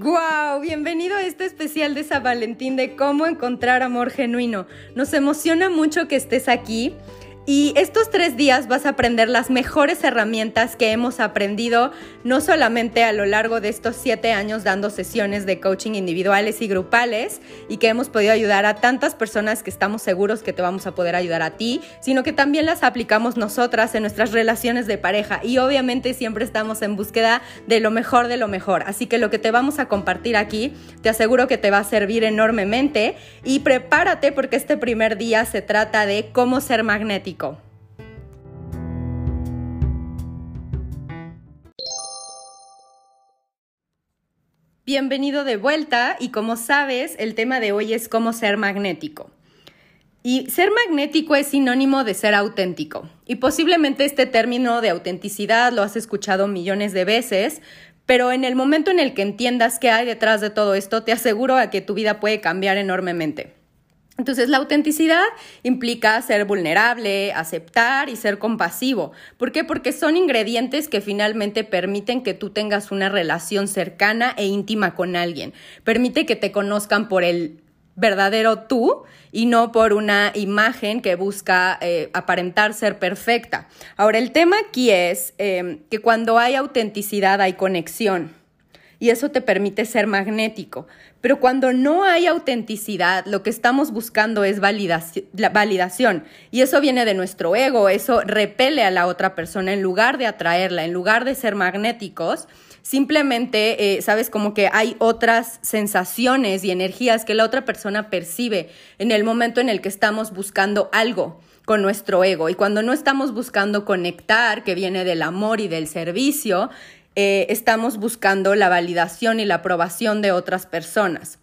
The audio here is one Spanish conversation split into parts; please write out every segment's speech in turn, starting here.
¡Guau! Bienvenido a este especial de San Valentín de cómo encontrar amor genuino. Nos emociona mucho que estés aquí y estos tres días vas a aprender las mejores herramientas que hemos aprendido, no solamente a lo largo de estos siete años dando sesiones de coaching individuales y grupales, y que hemos podido ayudar a tantas personas que estamos seguros que te vamos a poder ayudar a ti, sino que también las aplicamos nosotras en nuestras relaciones de pareja. Y obviamente siempre estamos en búsqueda de lo mejor de lo mejor. Así que lo que te vamos a compartir aquí, te aseguro que te va a servir enormemente. Y prepárate porque este primer día se trata de cómo ser magnético. Bienvenido de vuelta y como sabes, el tema de hoy es cómo ser magnético. Y ser magnético es sinónimo de ser auténtico. Y posiblemente este término de autenticidad lo has escuchado millones de veces, pero en el momento en el que entiendas qué hay detrás de todo esto, te aseguro a que tu vida puede cambiar enormemente. Entonces, la autenticidad implica ser vulnerable, aceptar y ser compasivo. ¿Por qué? Porque son ingredientes que finalmente permiten que tú tengas una relación cercana e íntima con alguien. Permite que te conozcan por el verdadero tú y no por una imagen que busca eh, aparentar ser perfecta. Ahora, el tema aquí es eh, que cuando hay autenticidad hay conexión y eso te permite ser magnético. Pero cuando no hay autenticidad, lo que estamos buscando es la validación. Y eso viene de nuestro ego, eso repele a la otra persona en lugar de atraerla, en lugar de ser magnéticos. Simplemente, eh, sabes, como que hay otras sensaciones y energías que la otra persona percibe en el momento en el que estamos buscando algo con nuestro ego. Y cuando no estamos buscando conectar, que viene del amor y del servicio, eh, estamos buscando la validación y la aprobación de otras personas.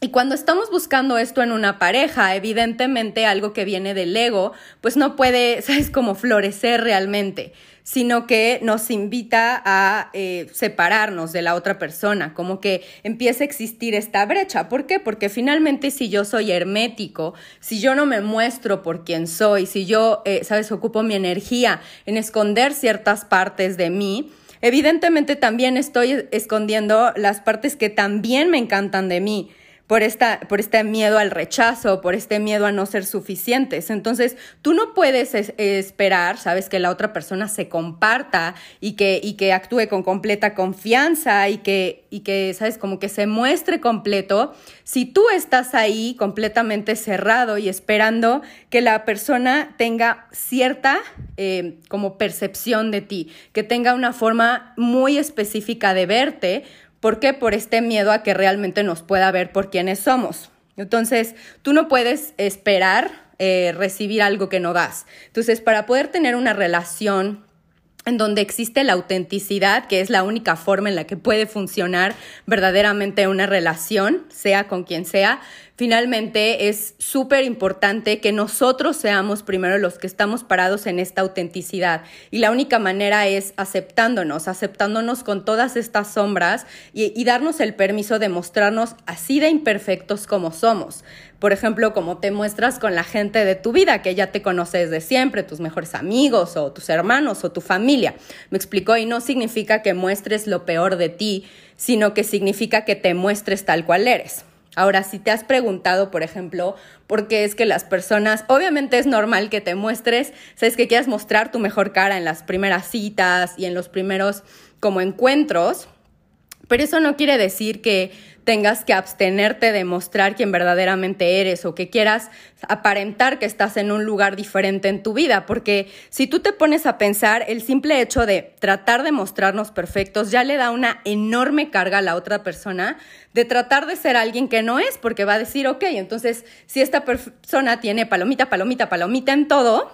Y cuando estamos buscando esto en una pareja, evidentemente algo que viene del ego, pues no puede, ¿sabes?, como florecer realmente, sino que nos invita a eh, separarnos de la otra persona, como que empieza a existir esta brecha. ¿Por qué? Porque finalmente si yo soy hermético, si yo no me muestro por quien soy, si yo, eh, ¿sabes?, ocupo mi energía en esconder ciertas partes de mí, Evidentemente también estoy escondiendo las partes que también me encantan de mí por, esta, por este miedo al rechazo, por este miedo a no ser suficientes. Entonces, tú no puedes esperar, sabes, que la otra persona se comparta y que, y que actúe con completa confianza y que, y que, sabes, como que se muestre completo si tú estás ahí completamente cerrado y esperando que la persona tenga cierta eh, como percepción de ti, que tenga una forma muy específica de verte ¿Por qué? Por este miedo a que realmente nos pueda ver por quienes somos. Entonces, tú no puedes esperar eh, recibir algo que no das. Entonces, para poder tener una relación en donde existe la autenticidad, que es la única forma en la que puede funcionar verdaderamente una relación, sea con quien sea, finalmente es súper importante que nosotros seamos primero los que estamos parados en esta autenticidad. Y la única manera es aceptándonos, aceptándonos con todas estas sombras y, darnos el permiso de mostrarnos así de imperfectos como somos. Por ejemplo, como te muestras con la gente de tu vida, que ya te conoces de siempre, tus mejores amigos o tus hermanos o tu familia. Me explicó y no significa que muestres lo peor de ti, sino que significa que te muestres tal cual eres. Ahora, si te has preguntado, por ejemplo, por qué es que las personas, obviamente es normal que te muestres, sabes que quieras mostrar tu mejor cara en las primeras citas y en los primeros como encuentros, pero eso no quiere decir que tengas que abstenerte de mostrar quién verdaderamente eres o que quieras aparentar que estás en un lugar diferente en tu vida, porque si tú te pones a pensar, el simple hecho de tratar de mostrarnos perfectos ya le da una enorme carga a la otra persona de tratar de ser alguien que no es, porque va a decir, ok, entonces si esta persona tiene palomita, palomita, palomita en todo,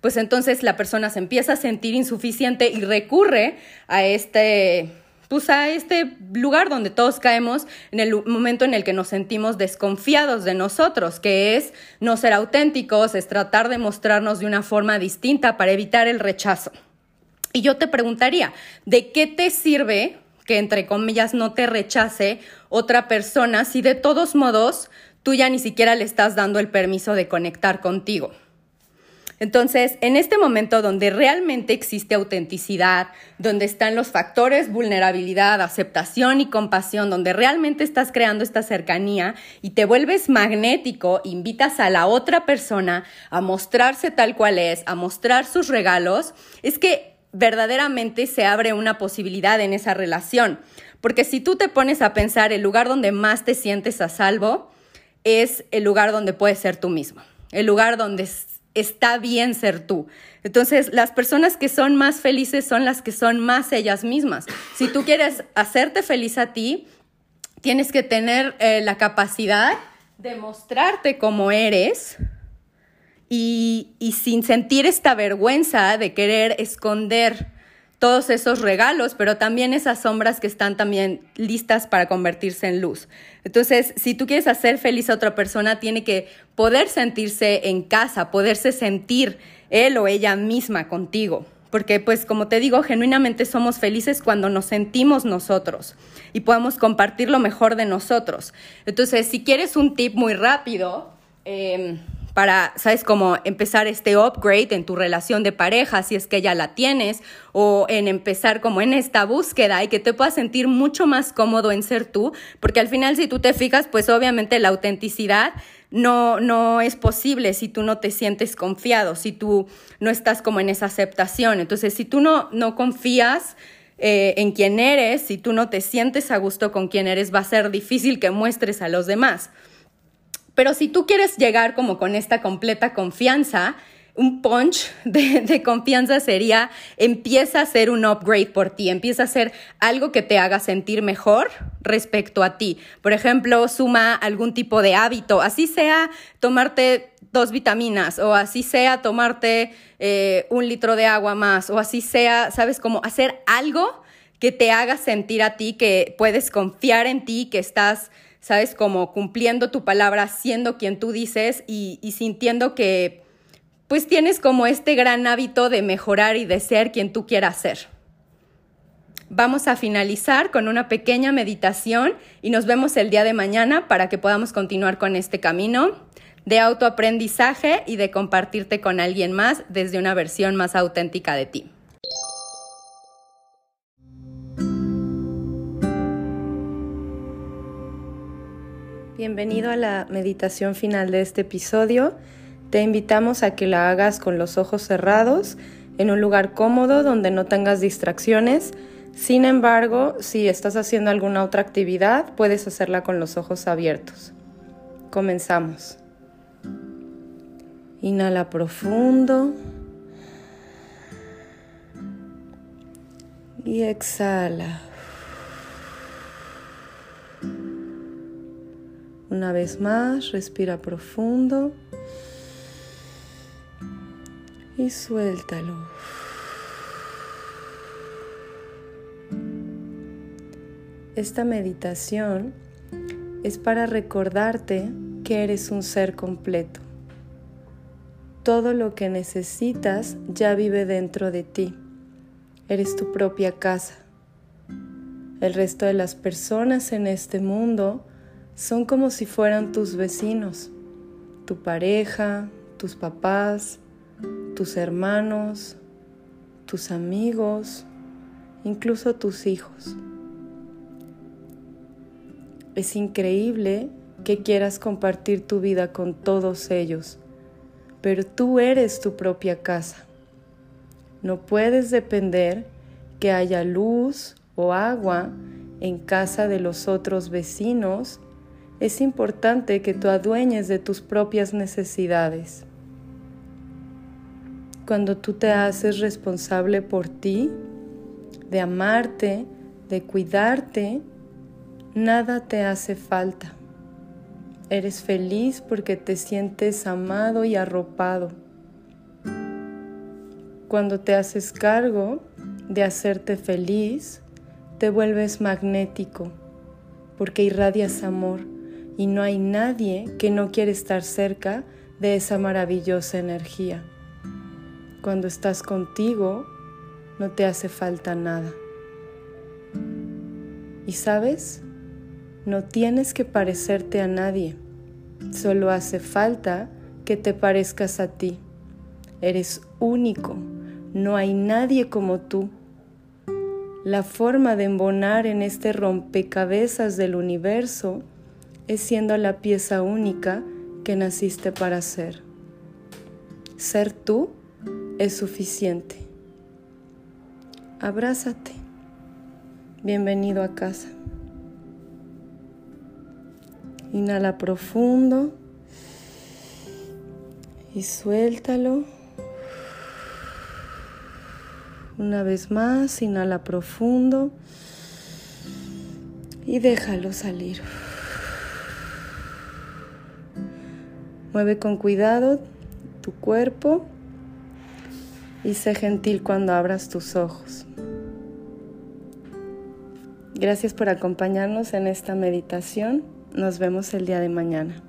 pues entonces la persona se empieza a sentir insuficiente y recurre a este pues a este lugar donde todos caemos en el momento en el que nos sentimos desconfiados de nosotros, que es no ser auténticos, es tratar de mostrarnos de una forma distinta para evitar el rechazo. Y yo te preguntaría, ¿de qué te sirve que entre comillas no te rechace otra persona si de todos modos tú ya ni siquiera le estás dando el permiso de conectar contigo? Entonces, en este momento donde realmente existe autenticidad, donde están los factores vulnerabilidad, aceptación y compasión, donde realmente estás creando esta cercanía y te vuelves magnético, invitas a la otra persona a mostrarse tal cual es, a mostrar sus regalos, es que verdaderamente se abre una posibilidad en esa relación. Porque si tú te pones a pensar el lugar donde más te sientes a salvo, es el lugar donde puedes ser tú mismo, el lugar donde está bien ser tú. Entonces, las personas que son más felices son las que son más ellas mismas. Si tú quieres hacerte feliz a ti, tienes que tener eh, la capacidad de mostrarte como eres y, y sin sentir esta vergüenza de querer esconder todos esos regalos, pero también esas sombras que están también listas para convertirse en luz. Entonces, si tú quieres hacer feliz a otra persona, tiene que poder sentirse en casa, poderse sentir él o ella misma contigo. Porque, pues, como te digo, genuinamente somos felices cuando nos sentimos nosotros y podemos compartir lo mejor de nosotros. Entonces, si quieres un tip muy rápido, eh, para, ¿sabes? Como empezar este upgrade en tu relación de pareja, si es que ya la tienes, o en empezar como en esta búsqueda y que te puedas sentir mucho más cómodo en ser tú, porque al final si tú te fijas, pues obviamente la autenticidad no, no es posible si tú no te sientes confiado, si tú no estás como en esa aceptación. Entonces, si tú no, no confías, eh, en quién eres, si tú no te sientes a gusto con quién eres, va a ser difícil que muestres a los demás. Pero si tú quieres llegar como con esta completa confianza, un punch de, confianza sería empieza a hacer un upgrade por ti, empieza a hacer algo que te haga sentir mejor respecto a ti. Por ejemplo, suma algún tipo de hábito, así sea tomarte dos vitaminas o así sea tomarte eh, un litro de agua más o así sea, sabes, como hacer algo que te haga sentir a ti que puedes confiar en ti, que estás ¿sabes? Como cumpliendo tu palabra, siendo quien tú dices y, sintiendo que pues tienes como este gran hábito de mejorar y de ser quien tú quieras ser. Vamos a finalizar con una pequeña meditación y nos vemos el día de mañana para que podamos continuar con este camino de autoaprendizaje y de compartirte con alguien más desde una versión más auténtica de ti. Bienvenido a la meditación final de este episodio. Te invitamos a que la hagas con los ojos cerrados, en un lugar cómodo donde no tengas distracciones. Sin embargo, si estás haciendo alguna otra actividad, puedes hacerla con los ojos abiertos. Comenzamos. Inhala profundo. Y exhala. Una vez más, respira profundo y suéltalo. Esta meditación es para recordarte que eres un ser completo. Todo lo que necesitas ya vive dentro de ti. Eres tu propia casa. El resto de las personas en este mundo son como si fueran tus vecinos, tu pareja, tus papás, tus hermanos, tus amigos, incluso tus hijos. Es increíble que quieras compartir tu vida con todos ellos, pero tú eres tu propia casa. No puedes depender que haya luz o agua en casa de los otros vecinos es importante que tú adueñes de tus propias necesidades. Cuando tú te haces responsable por ti, de amarte, de cuidarte, nada te hace falta. Eres feliz porque te sientes amado y arropado. Cuando te haces cargo de hacerte feliz, te vuelves magnético porque irradias amor y no hay nadie que no quiere estar cerca de esa maravillosa energía. Cuando estás contigo, no te hace falta nada. Y sabes, no tienes que parecerte a nadie, solo hace falta que te parezcas a ti. Eres único, no hay nadie como tú. La forma de embonar en este rompecabezas del universo es siendo la pieza única que naciste para ser. Ser tú es suficiente. Abrázate. Bienvenido a casa. Inhala profundo y suéltalo. Una vez más, inhala profundo y déjalo salir. Mueve con cuidado tu cuerpo y sé gentil cuando abras tus ojos. Gracias por acompañarnos en esta meditación. Nos vemos el día de mañana.